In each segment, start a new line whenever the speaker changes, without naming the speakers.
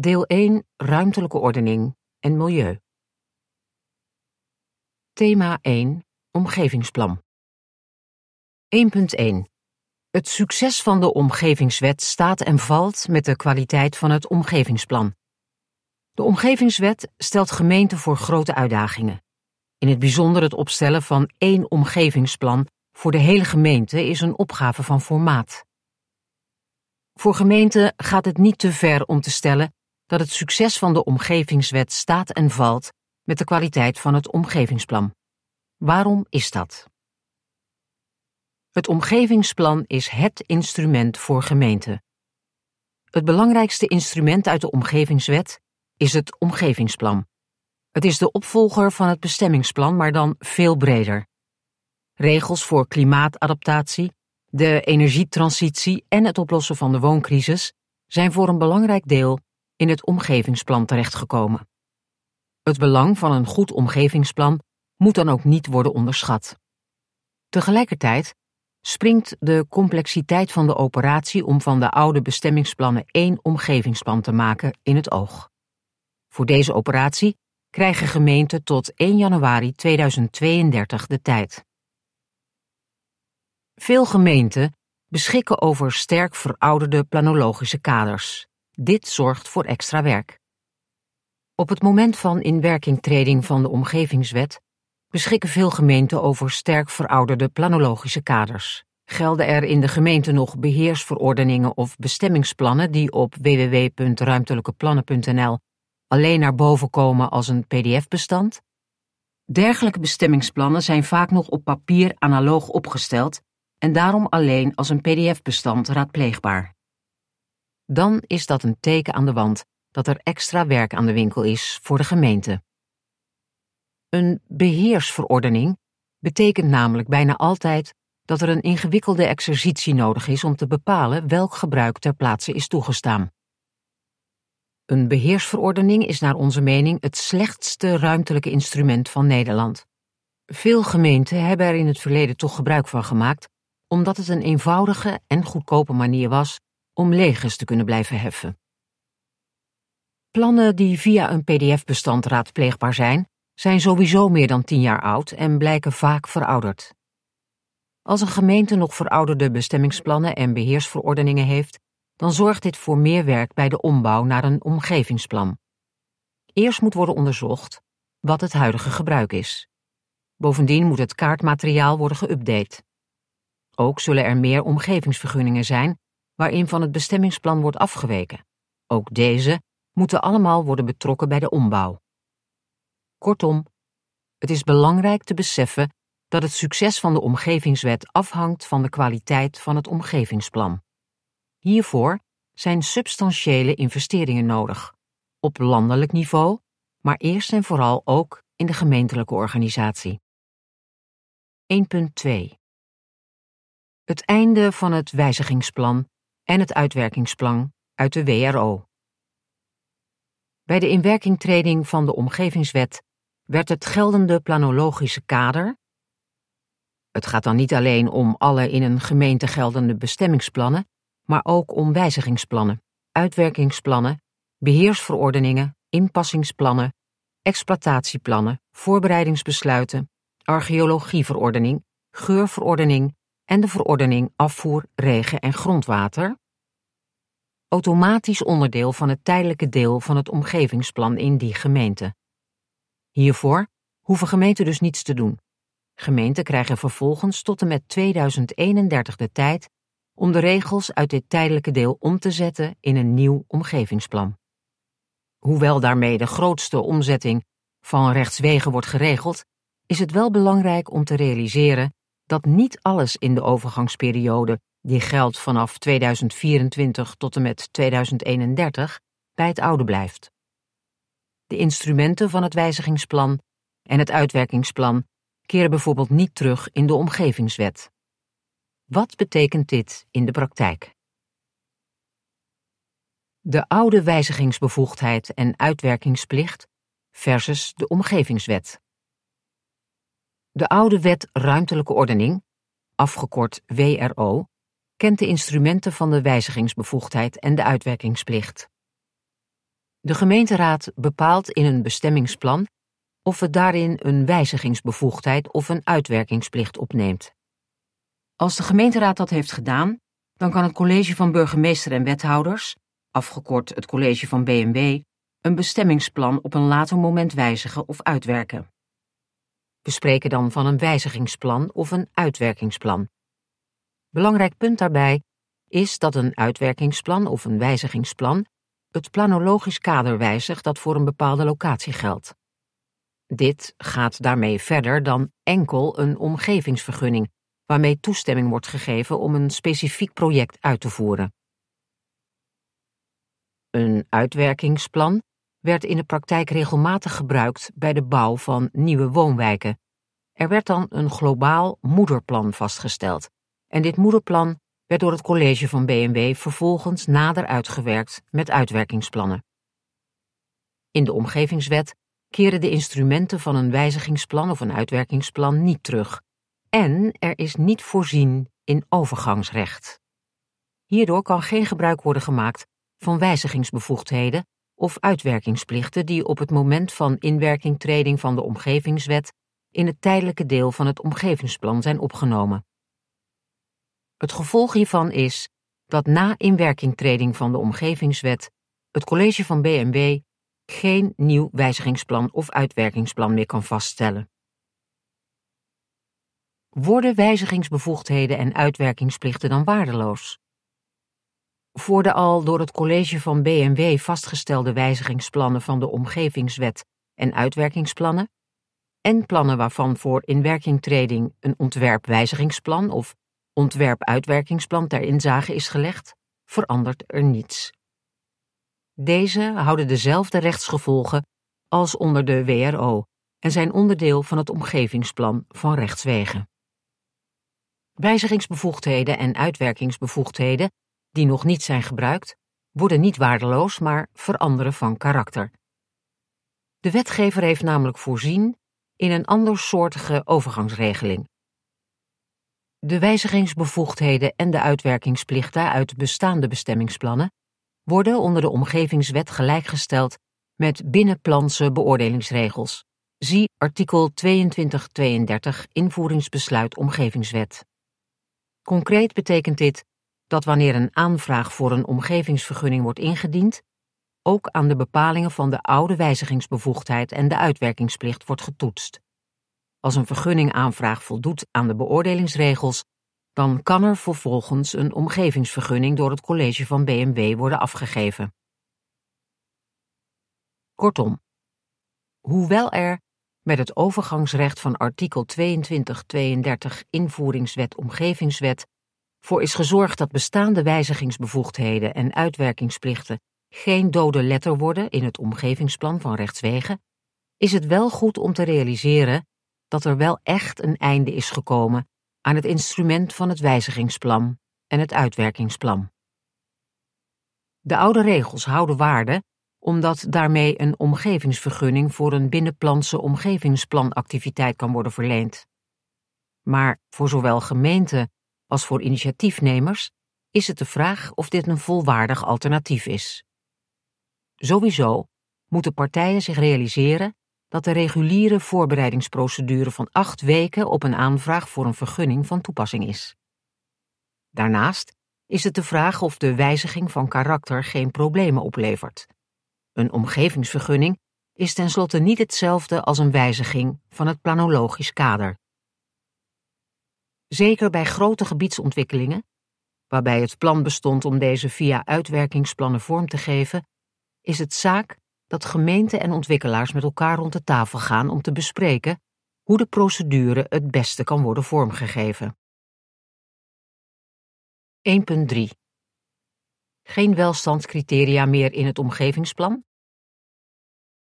Deel 1 Ruimtelijke ordening en milieu. Thema 1 Omgevingsplan. 1.1 Het succes van de omgevingswet staat en valt met de kwaliteit van het omgevingsplan. De omgevingswet stelt gemeenten voor grote uitdagingen. In het bijzonder het opstellen van één omgevingsplan voor de hele gemeente is een opgave van formaat. Voor gemeenten gaat het niet te ver om te stellen dat het succes van de omgevingswet staat en valt met de kwaliteit van het omgevingsplan. Waarom is dat? Het omgevingsplan is het instrument voor gemeenten. Het belangrijkste instrument uit de omgevingswet is het omgevingsplan. Het is de opvolger van het bestemmingsplan, maar dan veel breder. Regels voor klimaatadaptatie, de energietransitie en het oplossen van de wooncrisis zijn voor een belangrijk deel in het omgevingsplan terechtgekomen. Het belang van een goed omgevingsplan moet dan ook niet worden onderschat. Tegelijkertijd springt de complexiteit van de operatie om van de oude bestemmingsplannen één omgevingsplan te maken in het oog. Voor deze operatie krijgen gemeenten tot 1 januari 2032 de tijd. Veel gemeenten beschikken over sterk verouderde planologische kaders. Dit zorgt voor extra werk. Op het moment van inwerkingtreding van de omgevingswet beschikken veel gemeenten over sterk verouderde planologische kaders. Gelden er in de gemeente nog beheersverordeningen of bestemmingsplannen die op www.ruimtelijkeplannen.nl alleen naar boven komen als een pdf-bestand? Dergelijke bestemmingsplannen zijn vaak nog op papier analoog opgesteld en daarom alleen als een pdf-bestand raadpleegbaar. Dan is dat een teken aan de wand dat er extra werk aan de winkel is voor de gemeente. Een beheersverordening betekent namelijk bijna altijd dat er een ingewikkelde exercitie nodig is om te bepalen welk gebruik ter plaatse is toegestaan. Een beheersverordening is naar onze mening het slechtste ruimtelijke instrument van Nederland. Veel gemeenten hebben er in het verleden toch gebruik van gemaakt, omdat het een eenvoudige en goedkope manier was om legers te kunnen blijven heffen. Plannen die via een pdf-bestand raadpleegbaar zijn, zijn sowieso meer dan tien jaar oud en blijken vaak verouderd. Als een gemeente nog verouderde bestemmingsplannen en beheersverordeningen heeft, dan zorgt dit voor meer werk bij de ombouw naar een omgevingsplan. Eerst moet worden onderzocht wat het huidige gebruik is. Bovendien moet het kaartmateriaal worden geüpdate. Ook zullen er meer omgevingsvergunningen zijn waarin van het bestemmingsplan wordt afgeweken. Ook deze moeten allemaal worden betrokken bij de ombouw. Kortom, het is belangrijk te beseffen dat het succes van de omgevingswet afhangt van de kwaliteit van het omgevingsplan. Hiervoor zijn substantiële investeringen nodig, op landelijk niveau, maar eerst en vooral ook in de gemeentelijke organisatie. 1.2 Het einde van het wijzigingsplan en het uitwerkingsplan uit de WRO. Bij de inwerkingtreding van de omgevingswet werd het geldende planologische kader. Het gaat dan niet alleen om alle in een gemeente geldende bestemmingsplannen, maar ook om wijzigingsplannen, uitwerkingsplannen, beheersverordeningen, inpassingsplannen, exploitatieplannen, voorbereidingsbesluiten, archeologieverordening, geurverordening en de verordening afvoer, regen en grondwater, automatisch onderdeel van het tijdelijke deel van het omgevingsplan in die gemeente. Hiervoor hoeven gemeenten dus niets te doen. Gemeenten krijgen vervolgens tot en met 2031 de tijd om de regels uit dit tijdelijke deel om te zetten in een nieuw omgevingsplan. Hoewel daarmee de grootste omzetting van rechtswegen wordt geregeld, is het wel belangrijk om te realiseren dat niet alles in de overgangsperiode, die geldt vanaf 2024 tot en met 2031, bij het oude blijft. De instrumenten van het wijzigingsplan en het uitwerkingsplan keren bijvoorbeeld niet terug in de omgevingswet. Wat betekent dit in de praktijk? De oude wijzigingsbevoegdheid en uitwerkingsplicht versus de omgevingswet. De oude wet ruimtelijke ordening, afgekort WRO, kent de instrumenten van de wijzigingsbevoegdheid en de uitwerkingsplicht. De gemeenteraad bepaalt in een bestemmingsplan of het daarin een wijzigingsbevoegdheid of een uitwerkingsplicht opneemt. Als de gemeenteraad dat heeft gedaan, dan kan het college van burgemeester en wethouders, afgekort het college van B&W, een bestemmingsplan op een later moment wijzigen of uitwerken. We spreken dan van een wijzigingsplan of een uitwerkingsplan. Belangrijk punt daarbij is dat een uitwerkingsplan of een wijzigingsplan het planologisch kader wijzigt dat voor een bepaalde locatie geldt. Dit gaat daarmee verder dan enkel een omgevingsvergunning, waarmee toestemming wordt gegeven om een specifiek project uit te voeren. Een uitwerkingsplan werd in de praktijk regelmatig gebruikt bij de bouw van nieuwe woonwijken. Er werd dan een globaal moederplan vastgesteld, en dit moederplan werd door het college van B&W vervolgens nader uitgewerkt met uitwerkingsplannen. In de omgevingswet keren de instrumenten van een wijzigingsplan of een uitwerkingsplan niet terug, en er is niet voorzien in overgangsrecht. Hierdoor kan geen gebruik worden gemaakt van wijzigingsbevoegdheden of uitwerkingsplichten die op het moment van inwerkingtreding van de omgevingswet in het tijdelijke deel van het omgevingsplan zijn opgenomen. Het gevolg hiervan is dat na inwerkingtreding van de omgevingswet het college van B&W geen nieuw wijzigingsplan of uitwerkingsplan meer kan vaststellen. Worden wijzigingsbevoegdheden en uitwerkingsplichten dan waardeloos? Voor de al door het college van B&W vastgestelde wijzigingsplannen van de omgevingswet en uitwerkingsplannen en plannen waarvan voor inwerkingtreding een ontwerpwijzigingsplan of ontwerp-uitwerkingsplan ter inzage is gelegd, verandert er niets. Deze houden dezelfde rechtsgevolgen als onder de WRO en zijn onderdeel van het omgevingsplan van rechtswegen. Wijzigingsbevoegdheden en uitwerkingsbevoegdheden, die nog niet zijn gebruikt, worden niet waardeloos, maar veranderen van karakter. De wetgever heeft namelijk voorzien in een andersoortige overgangsregeling. De wijzigingsbevoegdheden en de uitwerkingsplichten uit bestaande bestemmingsplannen worden onder de omgevingswet gelijkgesteld met binnenplanse beoordelingsregels. Zie artikel 2232 invoeringsbesluit omgevingswet. Concreet betekent dit dat wanneer een aanvraag voor een omgevingsvergunning wordt ingediend, ook aan de bepalingen van de oude wijzigingsbevoegdheid en de uitwerkingsplicht wordt getoetst. Als een vergunningaanvraag voldoet aan de beoordelingsregels, dan kan er vervolgens een omgevingsvergunning door het college van B&W worden afgegeven. Kortom, hoewel er met het overgangsrecht van artikel 2232 invoeringswet omgevingswet voor is gezorgd dat bestaande wijzigingsbevoegdheden en uitwerkingsplichten geen dode letter worden in het omgevingsplan van rechtswegen, is het wel goed om te realiseren dat er wel echt een einde is gekomen aan het instrument van het wijzigingsplan en het uitwerkingsplan. De oude regels houden waarde omdat daarmee een omgevingsvergunning voor een binnenplantse omgevingsplanactiviteit kan worden verleend. Maar voor zowel gemeenten als voor initiatiefnemers is het de vraag of dit een volwaardig alternatief is. Sowieso moeten partijen zich realiseren dat de reguliere voorbereidingsprocedure van acht weken op een aanvraag voor een vergunning van toepassing is. Daarnaast is het de vraag of de wijziging van karakter geen problemen oplevert. Een omgevingsvergunning is tenslotte niet hetzelfde als een wijziging van het planologisch kader. Zeker bij grote gebiedsontwikkelingen, waarbij het plan bestond om deze via uitwerkingsplannen vorm te geven, is het zaak dat gemeenten en ontwikkelaars met elkaar rond de tafel gaan om te bespreken hoe de procedure het beste kan worden vormgegeven. 1.3 Geen welstandscriteria meer in het omgevingsplan?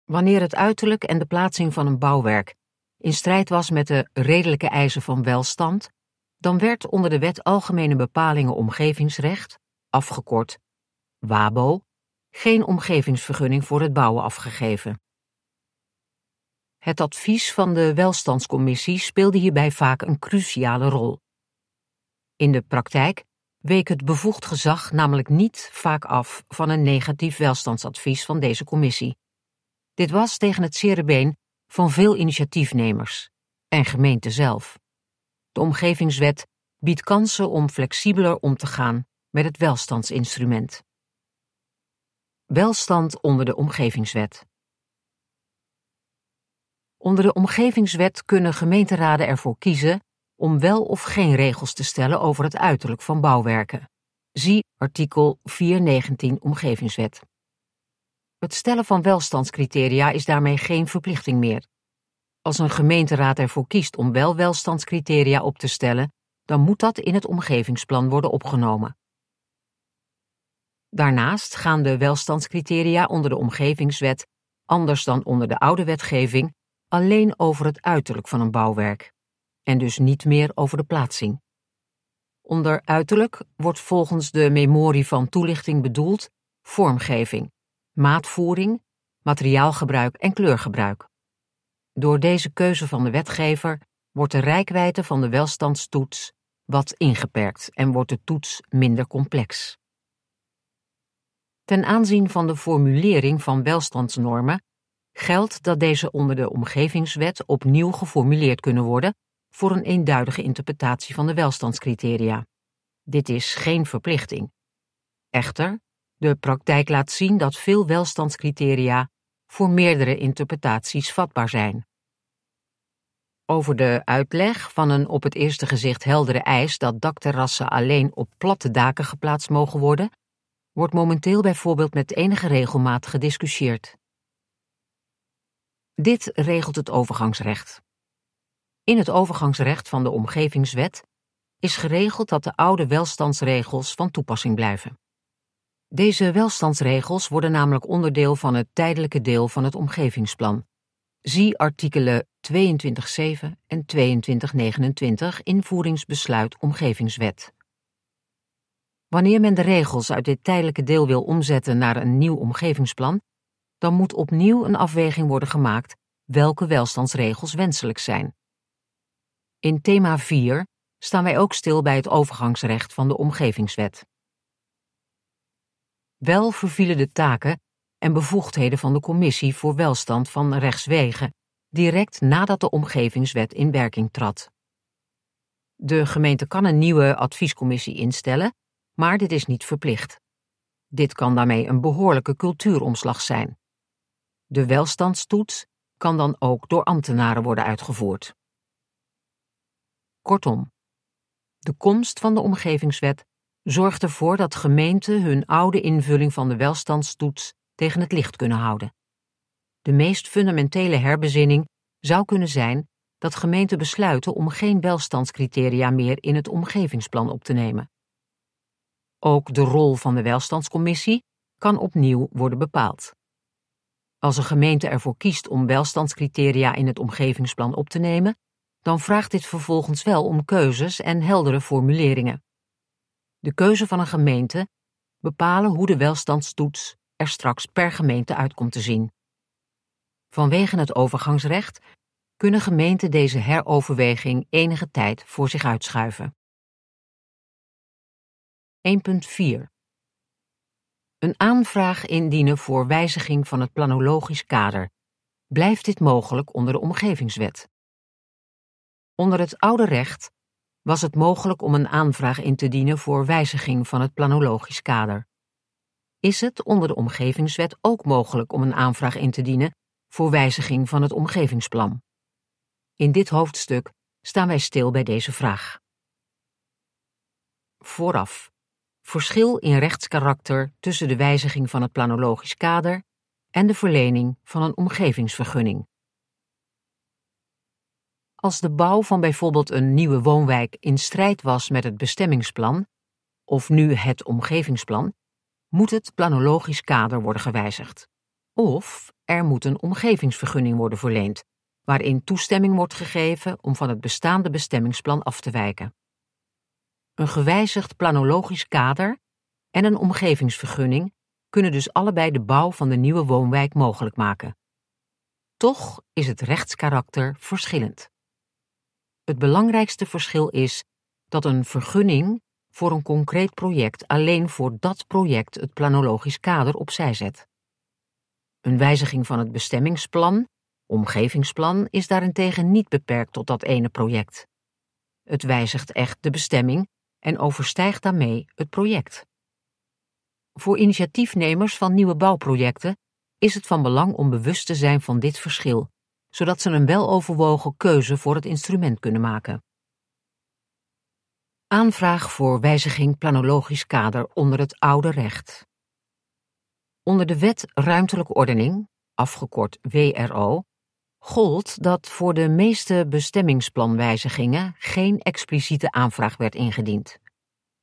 Wanneer het uiterlijk en de plaatsing van een bouwwerk in strijd was met de redelijke eisen van welstand, dan werd onder de Wet Algemene Bepalingen Omgevingsrecht, afgekort WABO, geen omgevingsvergunning voor het bouwen afgegeven. Het advies van de welstandscommissie speelde hierbij vaak een cruciale rol. In de praktijk week het bevoegd gezag namelijk niet vaak af van een negatief welstandsadvies van deze commissie. Dit was tegen het zere been van veel initiatiefnemers en gemeenten zelf. De omgevingswet biedt kansen om flexibeler om te gaan met het welstandsinstrument. Welstand onder de omgevingswet. Onder de omgevingswet kunnen gemeenteraden ervoor kiezen om wel of geen regels te stellen over het uiterlijk van bouwwerken. Zie artikel 419 Omgevingswet. Het stellen van welstandscriteria is daarmee geen verplichting meer. Als een gemeenteraad ervoor kiest om wel welstandscriteria op te stellen, dan moet dat in het omgevingsplan worden opgenomen. Daarnaast gaan de welstandscriteria onder de omgevingswet, anders dan onder de oude wetgeving, alleen over het uiterlijk van een bouwwerk en dus niet meer over de plaatsing. Onder uiterlijk wordt volgens de memorie van toelichting bedoeld vormgeving, maatvoering, materiaalgebruik en kleurgebruik. Door deze keuze van de wetgever wordt de rijkwijde van de welstandstoets wat ingeperkt en wordt de toets minder complex. Ten aanzien van de formulering van welstandsnormen geldt dat deze onder de omgevingswet opnieuw geformuleerd kunnen worden voor een eenduidige interpretatie van de welstandscriteria. Dit is geen verplichting. Echter, de praktijk laat zien dat veel welstandscriteria voor meerdere interpretaties vatbaar zijn. Over de uitleg van een op het eerste gezicht heldere eis dat dakterrassen alleen op platte daken geplaatst mogen worden, wordt momenteel bijvoorbeeld met enige regelmaat gediscussieerd. Dit regelt het overgangsrecht. In het overgangsrecht van de Omgevingswet is geregeld dat de oude welstandsregels van toepassing blijven. Deze welstandsregels worden namelijk onderdeel van het tijdelijke deel van het omgevingsplan. Zie artikelen 22.7 en 22.29 Invoeringsbesluit Omgevingswet. Wanneer men de regels uit dit tijdelijke deel wil omzetten naar een nieuw omgevingsplan, dan moet opnieuw een afweging worden gemaakt welke welstandsregels wenselijk zijn. In thema 4 staan wij ook stil bij het overgangsrecht van de Omgevingswet. Wel vervielen de taken en bevoegdheden van de Commissie voor Welstand van Rechtswegen direct nadat de Omgevingswet in werking trad. De gemeente kan een nieuwe adviescommissie instellen, maar dit is niet verplicht. Dit kan daarmee een behoorlijke cultuuromslag zijn. De welstandstoets kan dan ook door ambtenaren worden uitgevoerd. Kortom, de komst van de omgevingswet zorgt ervoor dat gemeenten hun oude invulling van de welstandstoets tegen het licht kunnen houden. De meest fundamentele herbezinning zou kunnen zijn dat gemeenten besluiten om geen welstandscriteria meer in het omgevingsplan op te nemen. Ook de rol van de welstandscommissie kan opnieuw worden bepaald. Als een gemeente ervoor kiest om welstandscriteria in het omgevingsplan op te nemen, dan vraagt dit vervolgens wel om keuzes en heldere formuleringen. De keuze van een gemeente bepalen hoe de welstandstoets er straks per gemeente uit komt te zien. Vanwege het overgangsrecht kunnen gemeenten deze heroverweging enige tijd voor zich uitschuiven. 1.4 Een aanvraag indienen voor wijziging van het planologisch kader. Blijft dit mogelijk onder de omgevingswet? Onder het oude recht was het mogelijk om een aanvraag in te dienen voor wijziging van het planologisch kader. Is het onder de omgevingswet ook mogelijk om een aanvraag in te dienen voor wijziging van het omgevingsplan? In dit hoofdstuk staan wij stil bij deze vraag. Vooraf. Verschil in rechtskarakter tussen de wijziging van het planologisch kader en de verlening van een omgevingsvergunning. Als de bouw van bijvoorbeeld een nieuwe woonwijk in strijd was met het bestemmingsplan, of nu het omgevingsplan, moet het planologisch kader worden gewijzigd. Of er moet een omgevingsvergunning worden verleend, waarin toestemming wordt gegeven om van het bestaande bestemmingsplan af te wijken. Een gewijzigd planologisch kader en een omgevingsvergunning kunnen dus allebei de bouw van de nieuwe woonwijk mogelijk maken. Toch is het rechtskarakter verschillend. Het belangrijkste verschil is dat een vergunning voor een concreet project alleen voor dat project het planologisch kader opzij zet. Een wijziging van het bestemmingsplan, omgevingsplan, is daarentegen niet beperkt tot dat ene project. Het wijzigt echt de bestemming en overstijgt daarmee het project. Voor initiatiefnemers van nieuwe bouwprojecten is het van belang om bewust te zijn van dit verschil, zodat ze een weloverwogen keuze voor het instrument kunnen maken. Aanvraag voor wijziging planologisch kader onder het oude recht. Onder de Wet Ruimtelijke Ordening, afgekort WRO, gold dat voor de meeste bestemmingsplanwijzigingen geen expliciete aanvraag werd ingediend.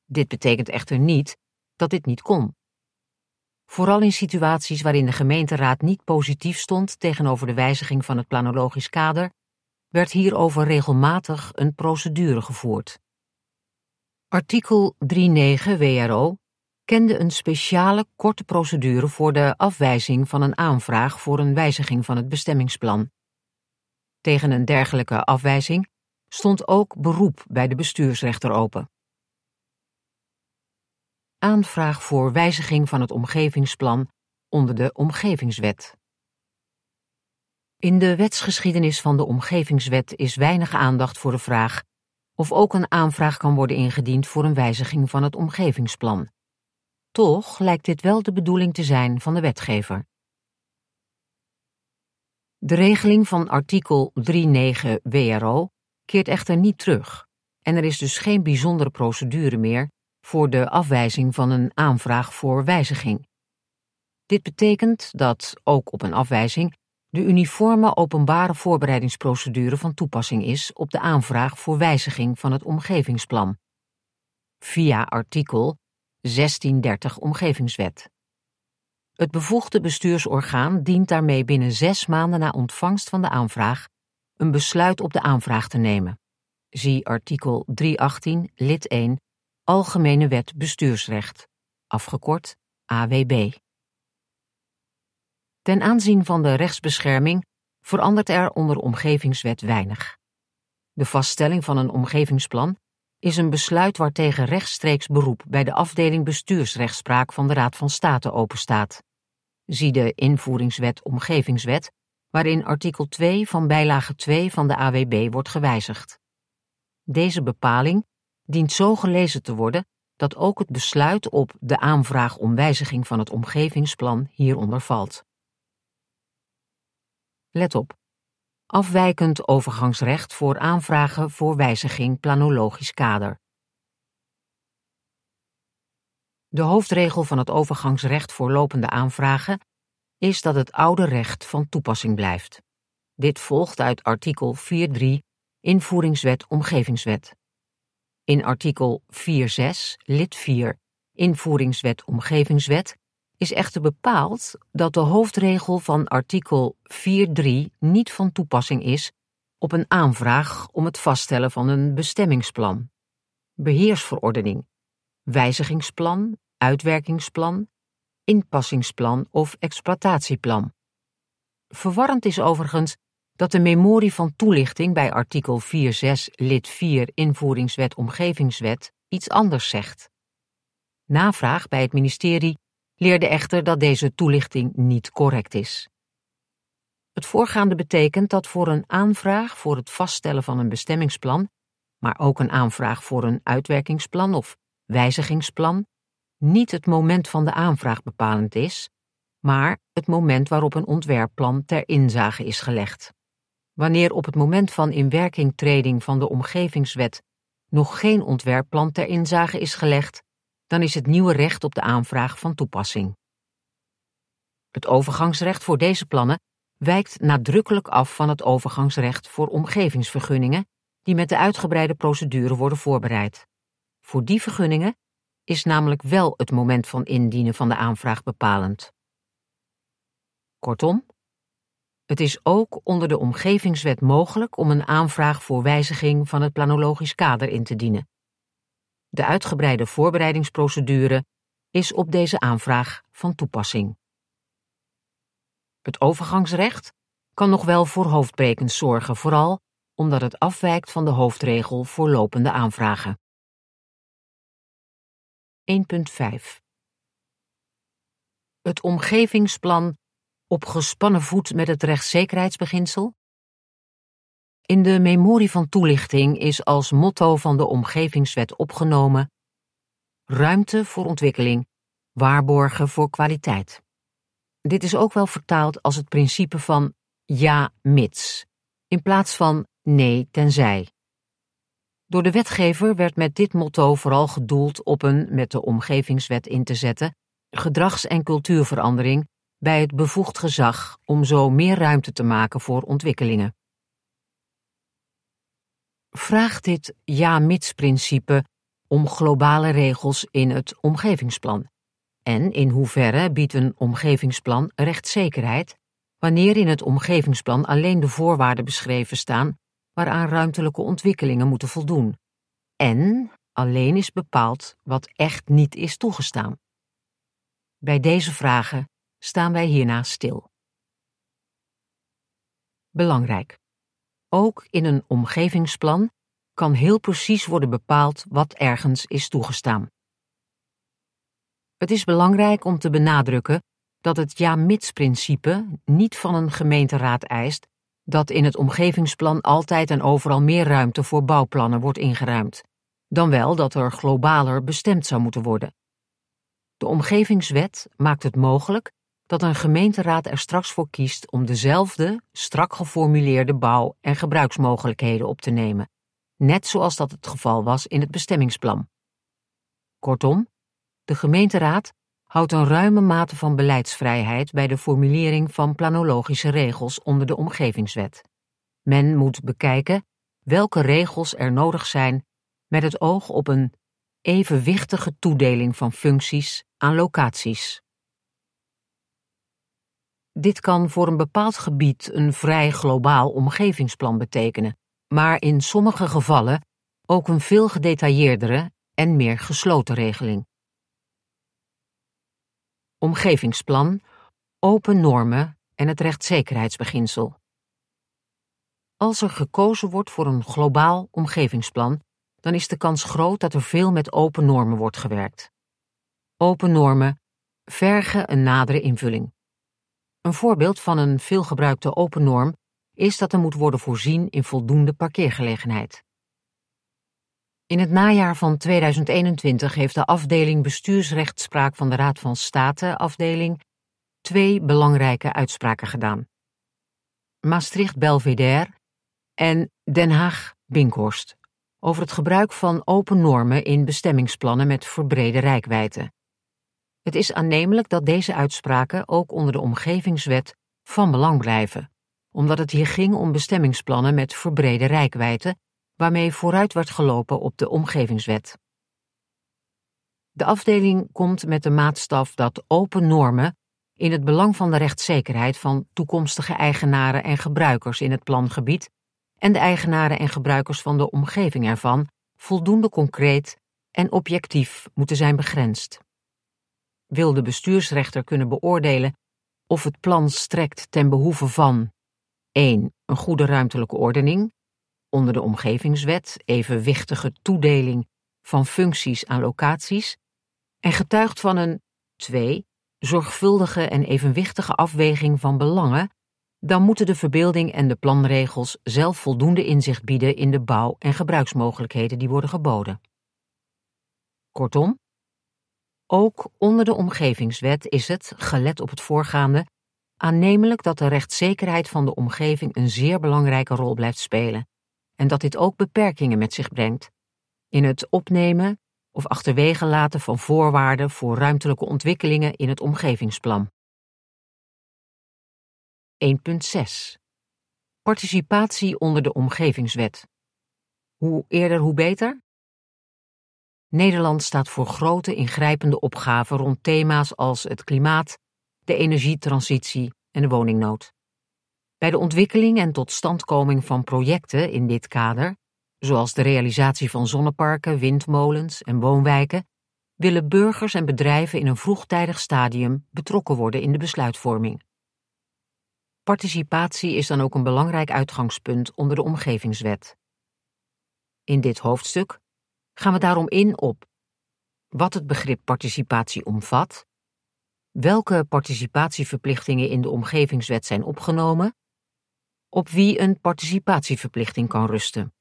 Dit betekent echter niet dat dit niet kon. Vooral in situaties waarin de gemeenteraad niet positief stond tegenover de wijziging van het planologisch kader, werd hierover regelmatig een procedure gevoerd. Artikel 3.9 WRO kende een speciale korte procedure voor de afwijzing van een aanvraag voor een wijziging van het bestemmingsplan. Tegen een dergelijke afwijzing stond ook beroep bij de bestuursrechter open. Aanvraag voor wijziging van het omgevingsplan onder de Omgevingswet. In de wetsgeschiedenis van de Omgevingswet is weinig aandacht voor de vraag of ook een aanvraag kan worden ingediend voor een wijziging van het omgevingsplan. Toch lijkt dit wel de bedoeling te zijn van de wetgever. De regeling van artikel 3.9 WRO keert echter niet terug en er is dus geen bijzondere procedure meer voor de afwijzing van een aanvraag voor wijziging. Dit betekent dat ook op een afwijzing de uniforme openbare voorbereidingsprocedure van toepassing is op de aanvraag voor wijziging van het omgevingsplan. Via artikel 1630 Omgevingswet. Het bevoegde bestuursorgaan dient daarmee binnen zes maanden na ontvangst van de aanvraag een besluit op de aanvraag te nemen. Zie artikel 318 lid 1 Algemene Wet Bestuursrecht, afgekort AWB. Ten aanzien van de rechtsbescherming verandert er onder omgevingswet weinig. De vaststelling van een omgevingsplan is een besluit waartegen rechtstreeks beroep bij de afdeling bestuursrechtspraak van de Raad van State openstaat. Zie de invoeringswet Omgevingswet, waarin artikel 2 van bijlage 2 van de AWB wordt gewijzigd. Deze bepaling dient zo gelezen te worden dat ook het besluit op de aanvraag om wijziging van het omgevingsplan hieronder valt. Let op. Afwijkend overgangsrecht voor aanvragen voor wijziging planologisch kader. De hoofdregel van het overgangsrecht voor lopende aanvragen is dat het oude recht van toepassing blijft. Dit volgt uit artikel 4.3 Invoeringswet Omgevingswet. In artikel 4.6 lid 4 Invoeringswet Omgevingswet is echter bepaald dat de hoofdregel van artikel 4.3 niet van toepassing is op een aanvraag om het vaststellen van een bestemmingsplan, beheersverordening, wijzigingsplan, uitwerkingsplan, inpassingsplan of exploitatieplan. Verwarrend is overigens dat de memorie van toelichting bij artikel 4.6 lid 4 invoeringswet omgevingswet iets anders zegt. Navraag bij het ministerie leerde echter dat deze toelichting niet correct is. Het voorgaande betekent dat voor een aanvraag voor het vaststellen van een bestemmingsplan, maar ook een aanvraag voor een uitwerkingsplan of wijzigingsplan, niet het moment van de aanvraag bepalend is, maar het moment waarop een ontwerpplan ter inzage is gelegd. Wanneer op het moment van inwerkingtreding van de omgevingswet nog geen ontwerpplan ter inzage is gelegd, dan is het nieuwe recht op de aanvraag van toepassing. Het overgangsrecht voor deze plannen wijkt nadrukkelijk af van het overgangsrecht voor omgevingsvergunningen die met de uitgebreide procedure worden voorbereid. Voor die vergunningen is namelijk wel het moment van indienen van de aanvraag bepalend. Kortom, het is ook onder de omgevingswet mogelijk om een aanvraag voor wijziging van het planologisch kader in te dienen. De uitgebreide voorbereidingsprocedure is op deze aanvraag van toepassing. Het overgangsrecht kan nog wel voor hoofdbrekens zorgen, vooral omdat het afwijkt van de hoofdregel voor lopende aanvragen. 1.5 Het omgevingsplan op gespannen voet met het rechtszekerheidsbeginsel? In de memorie van toelichting is als motto van de omgevingswet opgenomen ruimte voor ontwikkeling, waarborgen voor kwaliteit. Dit is ook wel vertaald als het principe van ja mits, in plaats van nee tenzij. Door de wetgever werd met dit motto vooral gedoeld op een, met de omgevingswet in te zetten, gedrags- en cultuurverandering bij het bevoegd gezag om zo meer ruimte te maken voor ontwikkelingen. Vraagt dit ja-mits-principe om globale regels in het omgevingsplan? En in hoeverre biedt een omgevingsplan rechtszekerheid wanneer in het omgevingsplan alleen de voorwaarden beschreven staan waaraan ruimtelijke ontwikkelingen moeten voldoen, en alleen is bepaald wat echt niet is toegestaan? Bij deze vragen staan wij hierna stil. Belangrijk. Ook in een omgevingsplan kan heel precies worden bepaald wat ergens is toegestaan. Het is belangrijk om te benadrukken dat het ja-mits-principe niet van een gemeenteraad eist dat in het omgevingsplan altijd en overal meer ruimte voor bouwplannen wordt ingeruimd, dan wel dat er globaler bestemd zou moeten worden. De omgevingswet maakt het mogelijk dat een gemeenteraad er straks voor kiest om dezelfde strak geformuleerde bouw- en gebruiksmogelijkheden op te nemen, net zoals dat het geval was in het bestemmingsplan. Kortom, de gemeenteraad houdt een ruime mate van beleidsvrijheid bij de formulering van planologische regels onder de omgevingswet. Men moet bekijken welke regels er nodig zijn met het oog op een evenwichtige toedeling van functies aan locaties. Dit kan voor een bepaald gebied een vrij globaal omgevingsplan betekenen, maar in sommige gevallen ook een veel gedetailleerdere en meer gesloten regeling. Omgevingsplan, open normen en het rechtszekerheidsbeginsel. Als er gekozen wordt voor een globaal omgevingsplan, dan is de kans groot dat er veel met open normen wordt gewerkt. Open normen vergen een nadere invulling. Een voorbeeld van een veelgebruikte open norm is dat er moet worden voorzien in voldoende parkeergelegenheid. In het najaar van 2021 heeft de afdeling bestuursrechtspraak van de Raad van State afdeling twee belangrijke uitspraken gedaan. Maastricht Belvedere en Den Haag Binkhorst over het gebruik van open normen in bestemmingsplannen met verbrede rijkwijde. Het is aannemelijk dat deze uitspraken ook onder de omgevingswet van belang blijven, omdat het hier ging om bestemmingsplannen met verbrede rijkwijde, waarmee vooruit werd gelopen op de omgevingswet. De afdeling komt met de maatstaf dat open normen in het belang van de rechtszekerheid van toekomstige eigenaren en gebruikers in het plangebied en de eigenaren en gebruikers van de omgeving ervan voldoende concreet en objectief moeten zijn begrensd wil de bestuursrechter kunnen beoordelen of het plan strekt ten behoeve van 1. Een goede ruimtelijke ordening, onder de omgevingswet evenwichtige toedeling van functies aan locaties en getuigt van een 2. zorgvuldige en evenwichtige afweging van belangen, dan moeten de verbeelding en de planregels zelf voldoende inzicht bieden in de bouw- en gebruiksmogelijkheden die worden geboden. Kortom, ook onder de omgevingswet is het, gelet op het voorgaande, aannemelijk dat de rechtszekerheid van de omgeving een zeer belangrijke rol blijft spelen en dat dit ook beperkingen met zich brengt in het opnemen of achterwege laten van voorwaarden voor ruimtelijke ontwikkelingen in het omgevingsplan. 1.6 Participatie onder de omgevingswet. Hoe eerder hoe beter? Nederland staat voor grote ingrijpende opgaven rond thema's als het klimaat, de energietransitie en de woningnood. Bij de ontwikkeling en totstandkoming van projecten in dit kader, zoals de realisatie van zonneparken, windmolens en woonwijken, willen burgers en bedrijven in een vroegtijdig stadium betrokken worden in de besluitvorming. Participatie is dan ook een belangrijk uitgangspunt onder de omgevingswet. In dit hoofdstuk gaan we daarom in op wat het begrip participatie omvat, welke participatieverplichtingen in de omgevingswet zijn opgenomen, op wie een participatieverplichting kan rusten.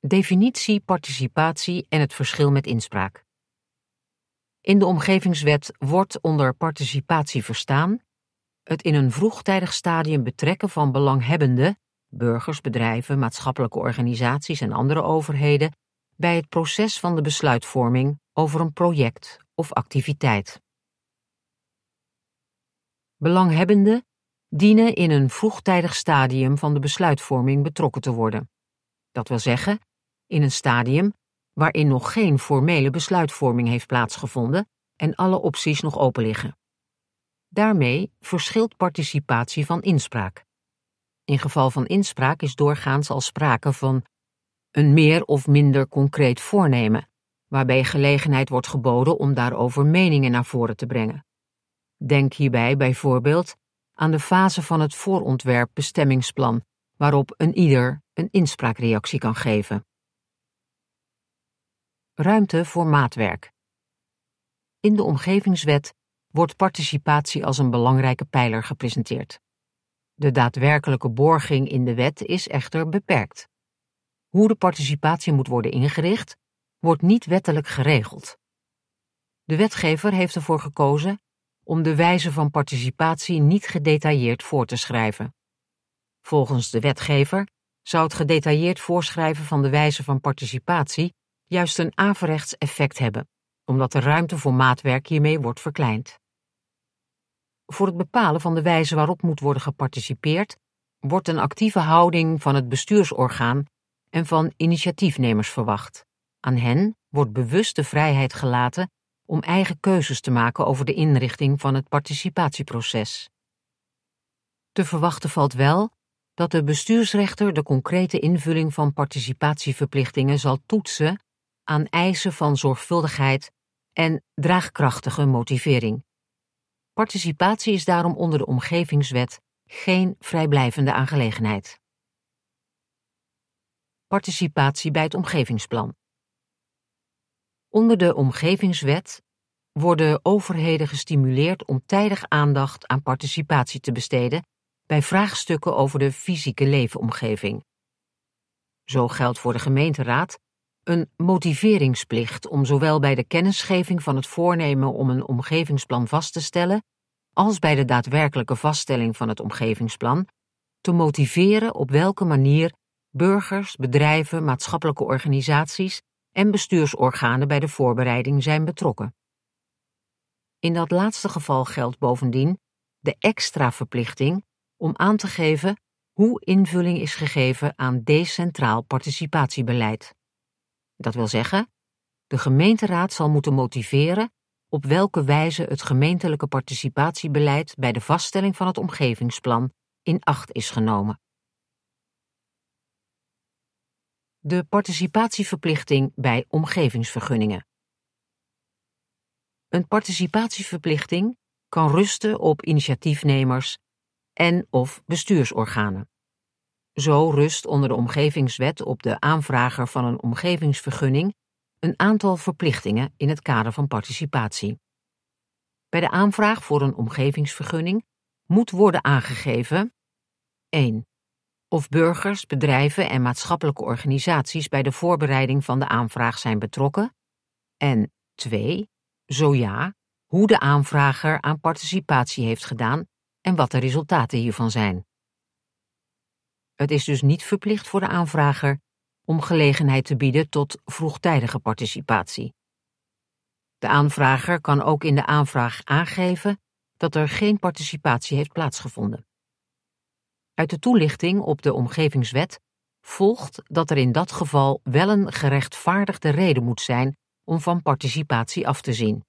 Definitie participatie en het verschil met inspraak. In de omgevingswet wordt onder participatie verstaan het in een vroegtijdig stadium betrekken van belanghebbenden, burgers, bedrijven, maatschappelijke organisaties en andere overheden bij het proces van de besluitvorming over een project of activiteit. Belanghebbenden dienen in een vroegtijdig stadium van de besluitvorming betrokken te worden. Dat wil zeggen, in een stadium waarin nog geen formele besluitvorming heeft plaatsgevonden en alle opties nog open liggen. Daarmee verschilt participatie van inspraak. In geval van inspraak is doorgaans al sprake van een meer of minder concreet voornemen, waarbij gelegenheid wordt geboden om daarover meningen naar voren te brengen. Denk hierbij bijvoorbeeld aan de fase van het voorontwerp bestemmingsplan, waarop een ieder een inspraakreactie kan geven. Ruimte voor maatwerk. In de omgevingswet wordt participatie als een belangrijke pijler gepresenteerd. De daadwerkelijke borging in de wet is echter beperkt. Hoe de participatie moet worden ingericht, wordt niet wettelijk geregeld. De wetgever heeft ervoor gekozen om de wijze van participatie niet gedetailleerd voor te schrijven. Volgens de wetgever zou het gedetailleerd voorschrijven van de wijze van participatie juist een averechts effect hebben, omdat de ruimte voor maatwerk hiermee wordt verkleind. Voor het bepalen van de wijze waarop moet worden geparticipeerd, wordt een actieve houding van het bestuursorgaan en van initiatiefnemers verwacht. Aan hen wordt bewust de vrijheid gelaten om eigen keuzes te maken over de inrichting van het participatieproces. Te verwachten valt wel dat de bestuursrechter de concrete invulling van participatieverplichtingen zal toetsen aan eisen van zorgvuldigheid en draagkrachtige motivering. Participatie is daarom onder de omgevingswet geen vrijblijvende aangelegenheid. Participatie bij het omgevingsplan. Onder de omgevingswet worden overheden gestimuleerd om tijdig aandacht aan participatie te besteden bij vraagstukken over de fysieke leefomgeving. Zo geldt voor de gemeenteraad een motiveringsplicht om zowel bij de kennisgeving van het voornemen om een omgevingsplan vast te stellen, als bij de daadwerkelijke vaststelling van het omgevingsplan, te motiveren op welke manier burgers, bedrijven, maatschappelijke organisaties en bestuursorganen bij de voorbereiding zijn betrokken. In dat laatste geval geldt bovendien de extra verplichting om aan te geven hoe invulling is gegeven aan decentraal participatiebeleid. Dat wil zeggen, de gemeenteraad zal moeten motiveren op welke wijze het gemeentelijke participatiebeleid bij de vaststelling van het omgevingsplan in acht is genomen. De participatieverplichting bij omgevingsvergunningen. Een participatieverplichting kan rusten op initiatiefnemers en of bestuursorganen. Zo rust onder de omgevingswet op de aanvrager van een omgevingsvergunning een aantal verplichtingen in het kader van participatie. Bij de aanvraag voor een omgevingsvergunning moet worden aangegeven 1. Of burgers, bedrijven en maatschappelijke organisaties bij de voorbereiding van de aanvraag zijn betrokken en 2. Zo ja, hoe de aanvrager aan participatie heeft gedaan en wat de resultaten hiervan zijn. Het is dus niet verplicht voor de aanvrager om gelegenheid te bieden tot vroegtijdige participatie. De aanvrager kan ook in de aanvraag aangeven dat er geen participatie heeft plaatsgevonden. Uit de toelichting op de omgevingswet volgt dat er in dat geval wel een gerechtvaardigde reden moet zijn om van participatie af te zien.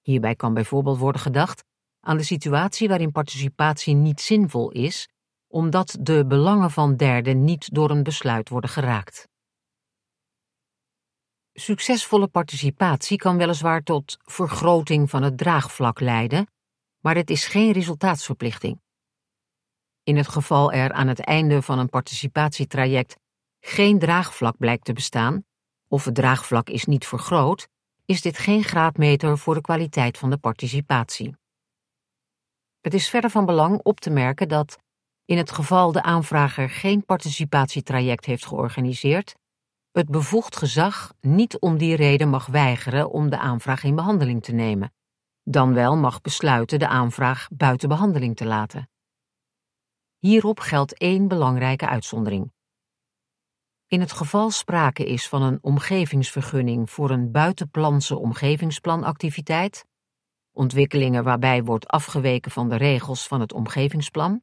Hierbij kan bijvoorbeeld worden gedacht aan de situatie waarin participatie niet zinvol is omdat de belangen van derden niet door een besluit worden geraakt. Succesvolle participatie kan weliswaar tot vergroting van het draagvlak leiden, maar het is geen resultaatsverplichting. In het geval er aan het einde van een participatietraject geen draagvlak blijkt te bestaan, of het draagvlak is niet vergroot, is dit geen graadmeter voor de kwaliteit van de participatie. Het is verder van belang op te merken dat, in het geval de aanvrager geen participatietraject heeft georganiseerd, het bevoegd gezag niet om die reden mag weigeren om de aanvraag in behandeling te nemen, dan wel mag besluiten de aanvraag buiten behandeling te laten. Hierop geldt één belangrijke uitzondering. In het geval sprake is van een omgevingsvergunning voor een buitenplanse omgevingsplanactiviteit, ontwikkelingen waarbij wordt afgeweken van de regels van het omgevingsplan,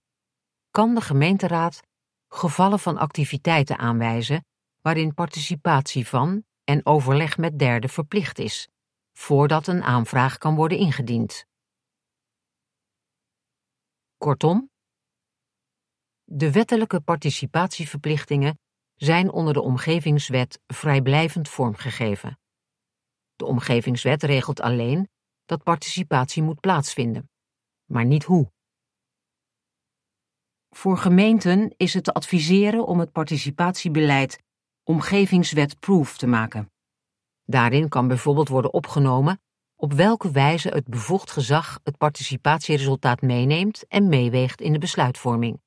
kan de gemeenteraad gevallen van activiteiten aanwijzen waarin participatie van en overleg met derden verplicht is, voordat een aanvraag kan worden ingediend. Kortom, de wettelijke participatieverplichtingen zijn onder de Omgevingswet vrijblijvend vormgegeven. De Omgevingswet regelt alleen dat participatie moet plaatsvinden, maar niet hoe. Voor gemeenten is het te adviseren om het participatiebeleid omgevingswet-proof te maken. Daarin kan bijvoorbeeld worden opgenomen op welke wijze het bevoegd gezag het participatieresultaat meeneemt en meeweegt in de besluitvorming.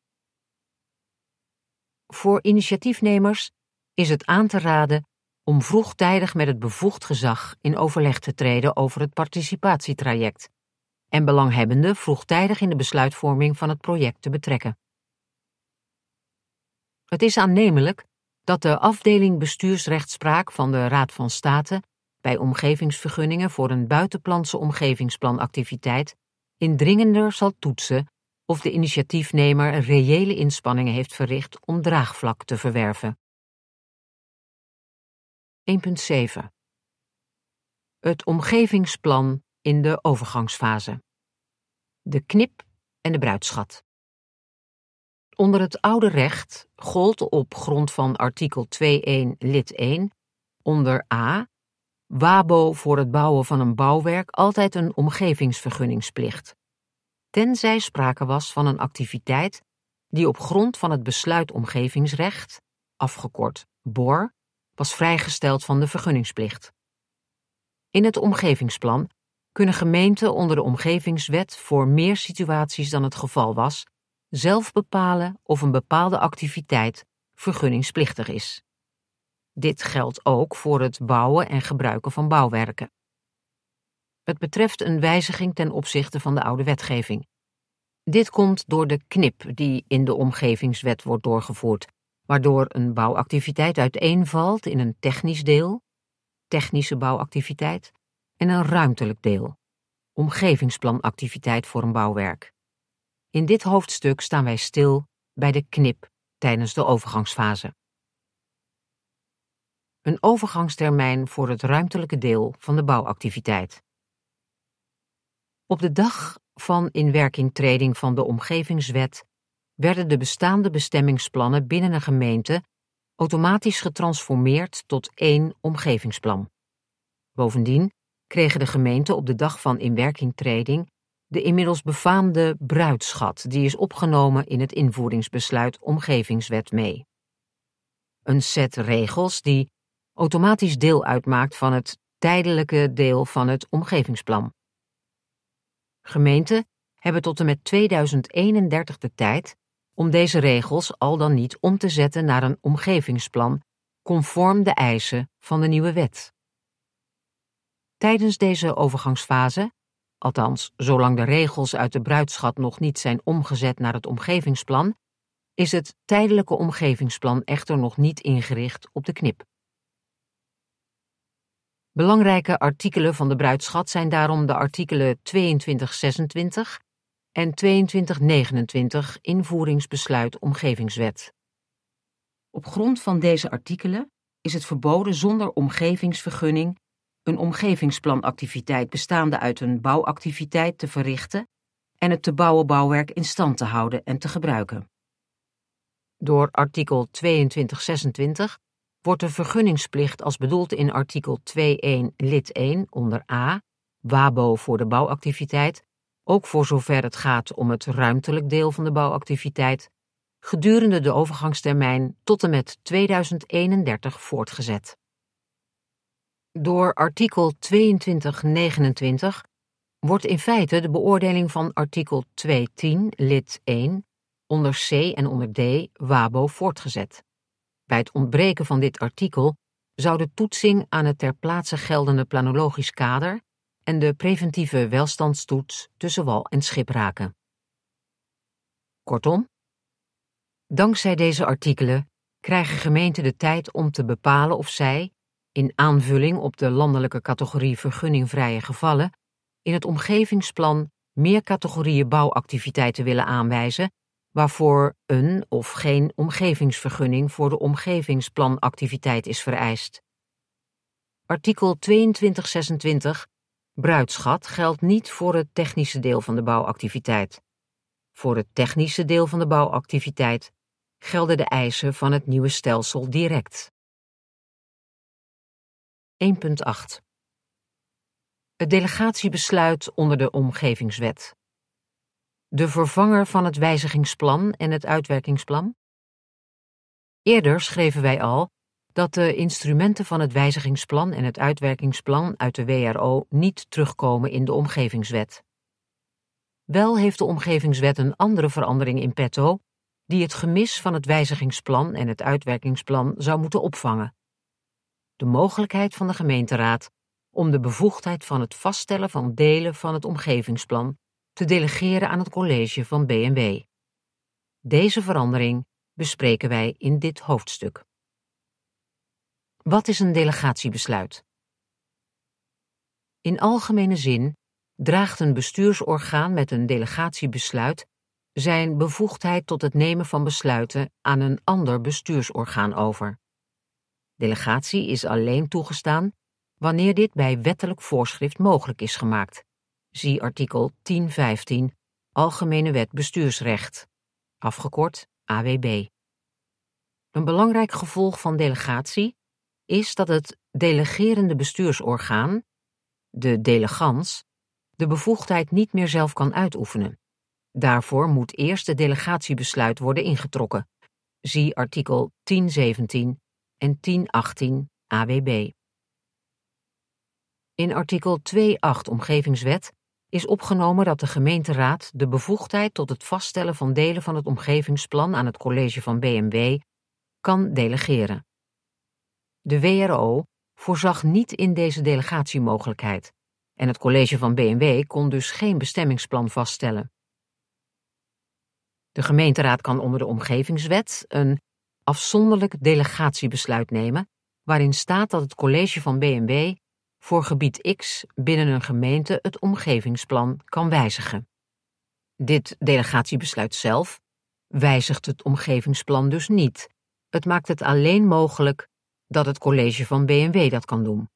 Voor initiatiefnemers is het aan te raden om vroegtijdig met het bevoegd gezag in overleg te treden over het participatietraject en belanghebbenden vroegtijdig in de besluitvorming van het project te betrekken. Het is aannemelijk dat de afdeling bestuursrechtspraak van de Raad van State bij omgevingsvergunningen voor een buitenplantse omgevingsplanactiviteit indringender zal toetsen of de initiatiefnemer reële inspanningen heeft verricht om draagvlak te verwerven. 1.7 Het omgevingsplan in de overgangsfase. De knip en de bruidschat. Onder het oude recht gold op grond van artikel 2.1 lid 1 onder A WABO voor het bouwen van een bouwwerk altijd een omgevingsvergunningsplicht, tenzij sprake was van een activiteit die op grond van het besluit omgevingsrecht, afgekort BOR, was vrijgesteld van de vergunningsplicht. In het omgevingsplan kunnen gemeenten onder de omgevingswet voor meer situaties dan het geval was zelf bepalen of een bepaalde activiteit vergunningsplichtig is. Dit geldt ook voor het bouwen en gebruiken van bouwwerken. Het betreft een wijziging ten opzichte van de oude wetgeving. Dit komt door de knip die in de omgevingswet wordt doorgevoerd, waardoor een bouwactiviteit uiteenvalt in een technisch deel, technische bouwactiviteit, en een ruimtelijk deel, omgevingsplanactiviteit voor een bouwwerk. In dit hoofdstuk staan wij stil bij de knip tijdens de overgangsfase. Een overgangstermijn voor het ruimtelijke deel van de bouwactiviteit. Op de dag van inwerkingtreding van de omgevingswet werden de bestaande bestemmingsplannen binnen een gemeente automatisch getransformeerd tot één omgevingsplan. Bovendien kregen de gemeenten op de dag van inwerkingtreding de inmiddels befaamde bruidschat, die is opgenomen in het invoeringsbesluit Omgevingswet mee. Een set regels die automatisch deel uitmaakt van het tijdelijke deel van het omgevingsplan. Gemeenten hebben tot en met 2031 de tijd om deze regels al dan niet om te zetten naar een omgevingsplan conform de eisen van de nieuwe wet. Tijdens deze overgangsfase althans zolang de regels uit de bruidschat nog niet zijn omgezet naar het omgevingsplan, is het tijdelijke omgevingsplan echter nog niet ingericht op de knip. Belangrijke artikelen van de bruidschat zijn daarom de artikelen 2226 en 2229 invoeringsbesluit omgevingswet. Op grond van deze artikelen is het verboden zonder omgevingsvergunning een omgevingsplanactiviteit bestaande uit een bouwactiviteit te verrichten en het te bouwen bouwwerk in stand te houden en te gebruiken. Door artikel 2226 wordt de vergunningsplicht als bedoeld in artikel 2.1 lid 1 onder A, WABO voor de bouwactiviteit, ook voor zover het gaat om het ruimtelijk deel van de bouwactiviteit, gedurende de overgangstermijn tot en met 2031 voortgezet. Door artikel 2229 wordt in feite de beoordeling van artikel 210 lid 1 onder C en onder D WABO voortgezet. Bij het ontbreken van dit artikel zou de toetsing aan het ter plaatse geldende planologisch kader en de preventieve welstandstoets tussen wal en schip raken. Kortom, dankzij deze artikelen krijgen gemeenten de tijd om te bepalen of zij, in aanvulling op de landelijke categorie vergunningvrije gevallen, in het omgevingsplan meer categorieën bouwactiviteiten willen aanwijzen, waarvoor een of geen omgevingsvergunning voor de omgevingsplanactiviteit is vereist. Artikel 2226 Bruidschat geldt niet voor het technische deel van de bouwactiviteit. Voor het technische deel van de bouwactiviteit gelden de eisen van het nieuwe stelsel direct. 1.8 Het delegatiebesluit onder de Omgevingswet. De vervanger van het wijzigingsplan en het uitwerkingsplan. Eerder schreven wij al dat de instrumenten van het wijzigingsplan en het uitwerkingsplan uit de WRO niet terugkomen in de Omgevingswet. Wel heeft de Omgevingswet een andere verandering in petto, die het gemis van het wijzigingsplan en het uitwerkingsplan zou moeten opvangen. De mogelijkheid van de gemeenteraad om de bevoegdheid van het vaststellen van delen van het omgevingsplan te delegeren aan het college van BMW. Deze verandering bespreken wij in dit hoofdstuk. Wat is een delegatiebesluit? In algemene zin draagt een bestuursorgaan met een delegatiebesluit zijn bevoegdheid tot het nemen van besluiten aan een ander bestuursorgaan over. Delegatie is alleen toegestaan wanneer dit bij wettelijk voorschrift mogelijk is gemaakt. Zie artikel 1015 Algemene Wet Bestuursrecht, afgekort AWB. Een belangrijk gevolg van delegatie is dat het delegerende bestuursorgaan, de delegans, de bevoegdheid niet meer zelf kan uitoefenen. Daarvoor moet eerst het delegatiebesluit worden ingetrokken. Zie artikel 1017 en 1018 AWB. In artikel 2.8 Omgevingswet is opgenomen dat de gemeenteraad de bevoegdheid tot het vaststellen van delen van het omgevingsplan aan het college van BMW kan delegeren. De WRO voorzag niet in deze delegatiemogelijkheid en het college van BMW kon dus geen bestemmingsplan vaststellen. De gemeenteraad kan onder de omgevingswet een afzonderlijk delegatiebesluit nemen, waarin staat dat het college van BMW voor gebied X binnen een gemeente het omgevingsplan kan wijzigen. Dit delegatiebesluit zelf wijzigt het omgevingsplan dus niet. Het maakt het alleen mogelijk dat het college van BMW dat kan doen.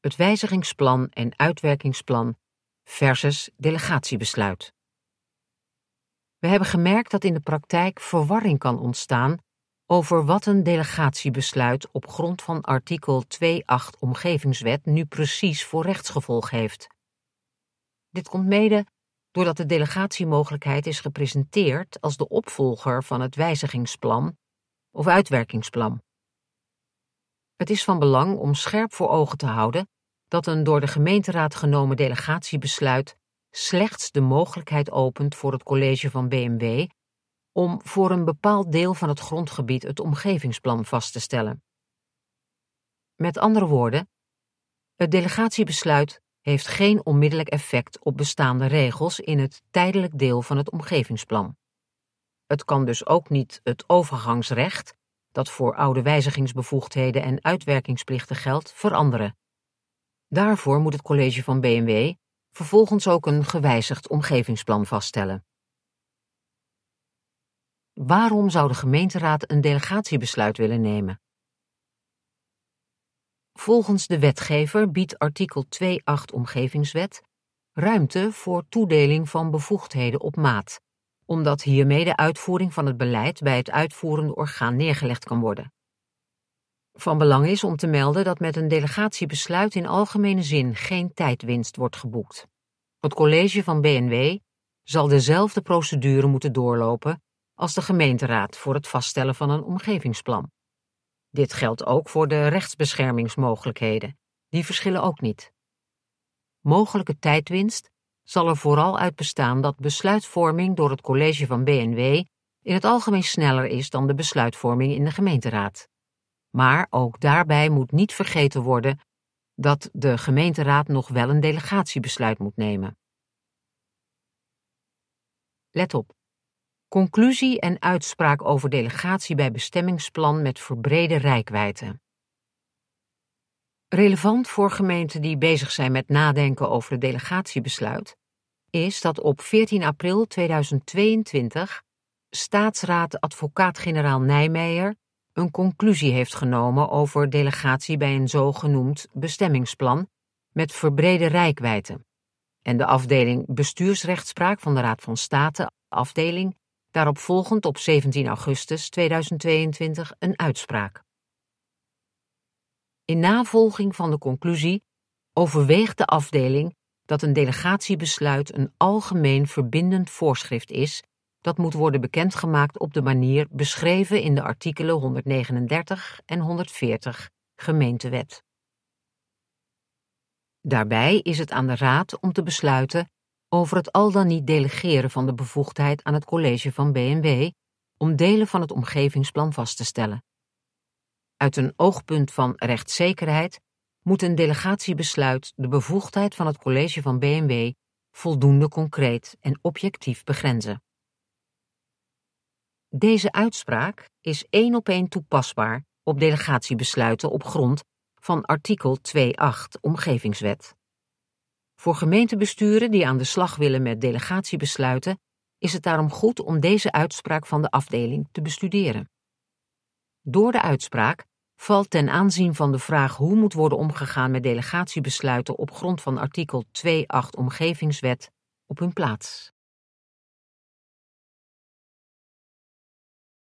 Het wijzigingsplan en uitwerkingsplan versus delegatiebesluit. We hebben gemerkt dat in de praktijk verwarring kan ontstaan over wat een delegatiebesluit op grond van artikel 2.8 Omgevingswet nu precies voor rechtsgevolg heeft. Dit komt mede doordat de delegatiemogelijkheid is gepresenteerd als de opvolger van het wijzigingsplan of uitwerkingsplan. Het is van belang om scherp voor ogen te houden dat een door de gemeenteraad genomen delegatiebesluit slechts de mogelijkheid opent voor het college van BMW om voor een bepaald deel van het grondgebied het omgevingsplan vast te stellen. Met andere woorden, het delegatiebesluit heeft geen onmiddellijk effect op bestaande regels in het tijdelijk deel van het omgevingsplan. Het kan dus ook niet het overgangsrecht, dat voor oude wijzigingsbevoegdheden en uitwerkingsplichten geldt, veranderen. Daarvoor moet het college van BMW vervolgens ook een gewijzigd omgevingsplan vaststellen. Waarom zou de gemeenteraad een delegatiebesluit willen nemen? Volgens de wetgever biedt artikel 2.8 Omgevingswet ruimte voor toedeling van bevoegdheden op maat, omdat hiermee de uitvoering van het beleid bij het uitvoerende orgaan neergelegd kan worden. Van belang is om te melden dat met een delegatiebesluit in algemene zin geen tijdwinst wordt geboekt. Het college van BNW zal dezelfde procedure moeten doorlopen als de gemeenteraad voor het vaststellen van een omgevingsplan. Dit geldt ook voor de rechtsbeschermingsmogelijkheden. Die verschillen ook niet. Mogelijke tijdwinst zal er vooral uit bestaan dat besluitvorming door het college van BNW in het algemeen sneller is dan de besluitvorming in de gemeenteraad. Maar ook daarbij moet niet vergeten worden dat de gemeenteraad nog wel een delegatiebesluit moet nemen. Let op. Conclusie en uitspraak over delegatie bij bestemmingsplan met verbrede rijkwijde. Relevant voor gemeenten die bezig zijn met nadenken over het delegatiebesluit is dat op 14 april 2022 staatsraad advocaat-generaal Nijmeijer een conclusie heeft genomen over delegatie bij een zogenoemd bestemmingsplan met verbrede rijkwijde en de afdeling bestuursrechtspraak van de Raad van State, afdeling, daarop volgend op 17 augustus 2022 een uitspraak. In navolging van de conclusie overweegt de afdeling dat een delegatiebesluit een algemeen verbindend voorschrift is dat moet worden bekendgemaakt op de manier beschreven in de artikelen 139 en 140 gemeentewet. Daarbij is het aan de Raad om te besluiten over het al dan niet delegeren van de bevoegdheid aan het college van BNW om delen van het omgevingsplan vast te stellen. Uit een oogpunt van rechtszekerheid moet een delegatiebesluit de bevoegdheid van het college van BNW voldoende concreet en objectief begrenzen. Deze uitspraak is één op één toepasbaar op delegatiebesluiten op grond van artikel 2.8 Omgevingswet. Voor gemeentebesturen die aan de slag willen met delegatiebesluiten is het daarom goed om deze uitspraak van de afdeling te bestuderen. Door de uitspraak valt ten aanzien van de vraag hoe moet worden omgegaan met delegatiebesluiten op grond van artikel 2.8 Omgevingswet op hun plaats.